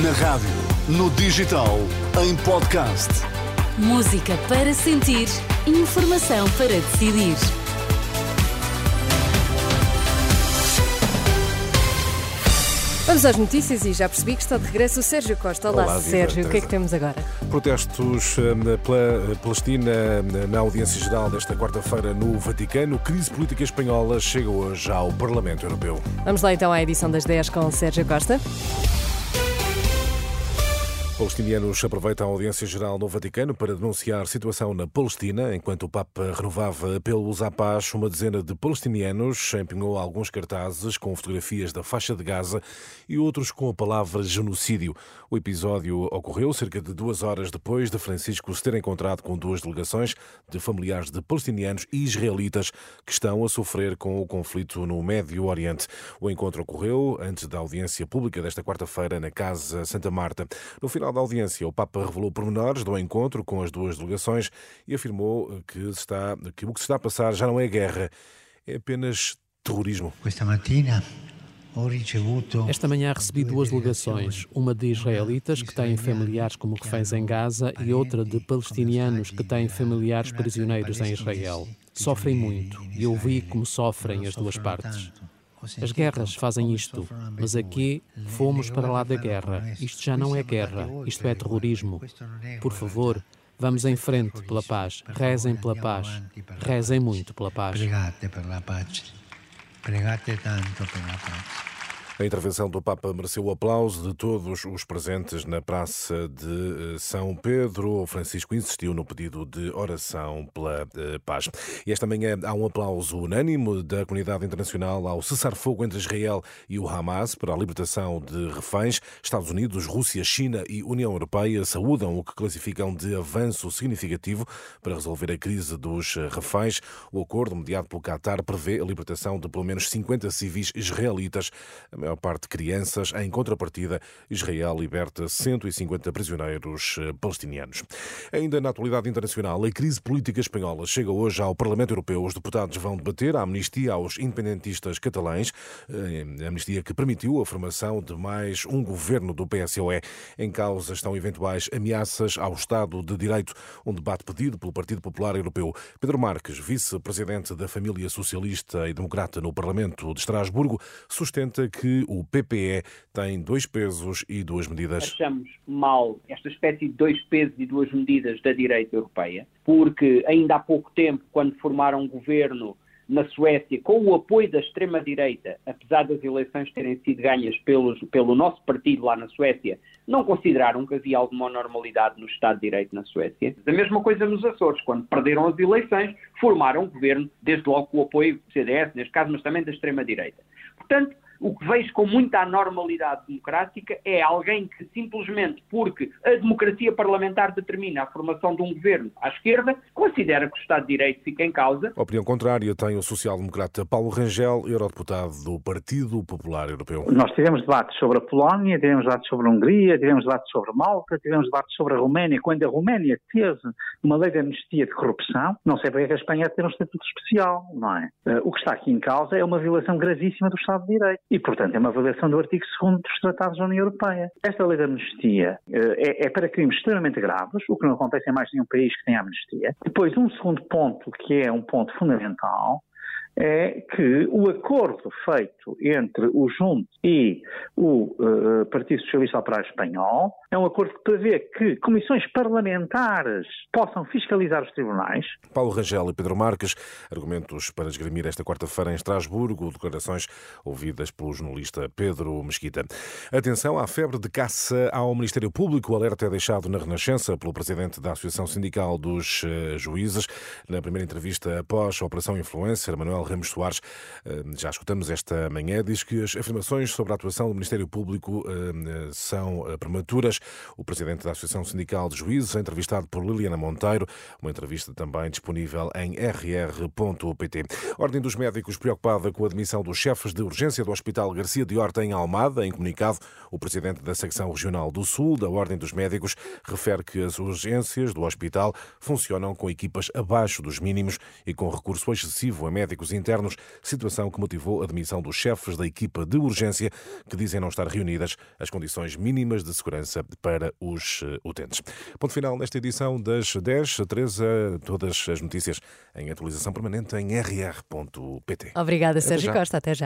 Na rádio, no digital, em podcast. Música para sentir, informação para decidir. Vamos às notícias e já percebi que está de regresso o Sérgio Costa. Olá, Olá, viva, Sérgio, o que é que temos agora? Protestos eh, pela Palestina eh, na audiência geral desta quarta-feira no Vaticano. Crise política espanhola chega hoje ao Parlamento Europeu. Vamos lá então à edição das 10 com o Sérgio Costa. Palestinianos aproveitam a audiência geral no Vaticano para denunciar a situação na Palestina. Enquanto o Papa renovava apelos à paz, uma dezena de palestinianos empenhou alguns cartazes com fotografias da faixa de Gaza e outros com a palavra genocídio. O episódio ocorreu cerca de duas horas depois de Francisco se ter encontrado com duas delegações de familiares de palestinianos e israelitas que estão a sofrer com o conflito no Médio Oriente. O encontro ocorreu antes da audiência pública desta quarta-feira na Casa Santa Marta. No final da audiência, o Papa revelou pormenores do encontro com as duas delegações e afirmou que, está, que o que se está a passar já não é guerra, é apenas terrorismo. Mattina ho ricevuto Esta manhã recebi duas delegações, uma de israelitas que têm familiares como reféns em Gaza e outra de palestinianos que têm familiares prisioneiros em Israel. Sofrem muito e eu vi como sofrem as duas partes. As guerras fazem isto, mas aqui fomos para lá da guerra. Isto já não é guerra, isto é terrorismo. Por favor, vamos em frente pela paz. Rezem pela paz. Rezem muito pela paz. Pregate per la pace. Pregate tanto per la pace. A intervenção do Papa mereceu o aplauso de todos os presentes na Praça de eh, São Pedro. Francisco insistiu no pedido de oração pela eh, paz. E esta manhã há um aplauso unânime da comunidade internacional ao cessar-fogo entre Israel e o Hamas para a libertação de reféns. Estados Unidos, Rússia, China e União Europeia saúdam o que classificam de avanço significativo para resolver a crise dos reféns. O acordo mediado pelo Qatar prevê a libertação de pelo menos 50 civis israelitas, a maior parte crianças. Em contrapartida, Israel liberta 150 prisioneiros eh, palestinianos. Ainda na atualidade internacional, a crise política espanhola chega hoje ao Parlamento Europeu. Os deputados vão debater a amnistia aos independentistas catalães, eh, a amnistia que permitiu a formação de mais um governo do PSOE. Em causa estão eventuais ameaças ao Estado de Direito, um debate pedido pelo Partido Popular Europeu. Pedro Marques, vice-presidente da família socialista e democrata no Parlamento de Estrasburgo, sustenta que o PPE tem dois pesos e duas medidas. achamos mal esta espécie de dois pesos e duas medidas da direita europeia, porque ainda há pouco tempo, quando formaram um governo na Suécia, com o apoio da extrema-direita, apesar das eleições terem sido ganhas pelos, pelo nosso partido lá na Suécia, não consideraram que havia alguma normalidade no Estado de Direito na Suécia. A mesma coisa nos Açores, quando perderam as eleições, formaram um governo, desde logo com o apoio do CDS, neste caso, mas também da extrema-direita. Portanto, o que vejo com muita anormalidade democrática é alguém que simplesmente porque a democracia parlamentar determina a formação de um governo à esquerda, considera que o Estado de Direito fica em causa. A opinião contrária tem o social-democrata Paulo Rangel, eurodeputado do Partido Popular Europeu. Nós tivemos debates sobre a Polónia, tivemos debates sobre a Hungria, tivemos debates sobre Malta, tivemos debates sobre a Roménia, quando a Roménia teve uma lei de amnistia de corrupção, não sei porque é que a Espanha tem um estatuto especial, não é? Eh, O que está aqui em causa é uma violação gravíssima do Estado de Direito e, portanto, é uma violação do artigo 2 dos Tratados da União Europeia. Esta lei de amnistia eh, é, é para crimes extremamente graves, o que não acontece em mais nenhum país que tenha amnistia. Depois, um segundo ponto, que é um ponto fundamental, é que o acordo feito entre o Junto e o eh, Partido Socialista Operário Espanhol é um acordo que prevê que comissões parlamentares possam fiscalizar os tribunais. Paulo Rangel e Pedro Marques, argumentos para esgrimir esta quarta-feira em Estrasburgo, declarações ouvidas pelo jornalista Pedro Mesquita. Atenção à febre de caça ao Ministério Público. O alerta é deixado na Renascença pelo presidente da Associação Sindical dos eh, Juízes. Na primeira entrevista após a Operação Influencer, Manuel Ramos Soares, eh, já escutamos esta manhã, diz que as afirmações sobre a atuação do Ministério Público eh, são eh, prematuras. O presidente da Associação Sindical de Juízes, entrevistado por Liliana Monteiro, uma entrevista também disponível em rr.pt. Ordem dos Médicos preocupada com a admissão dos chefes de urgência do Hospital Garcia de Horta em Almada. Em comunicado, o presidente da secção regional do Sul da Ordem dos Médicos refere que as urgências do hospital funcionam com equipas abaixo dos mínimos e com recurso excessivo a médicos internos, situação que motivou a demissão dos chefes da equipa de urgência, que dizem não estar reunidas as condições mínimas de segurança para os eh, utentes. Ponto final nesta edição das 10 a 13, todas as notícias em atualização permanente em rr.pt. Obrigada, Sérgio Costa. Até já.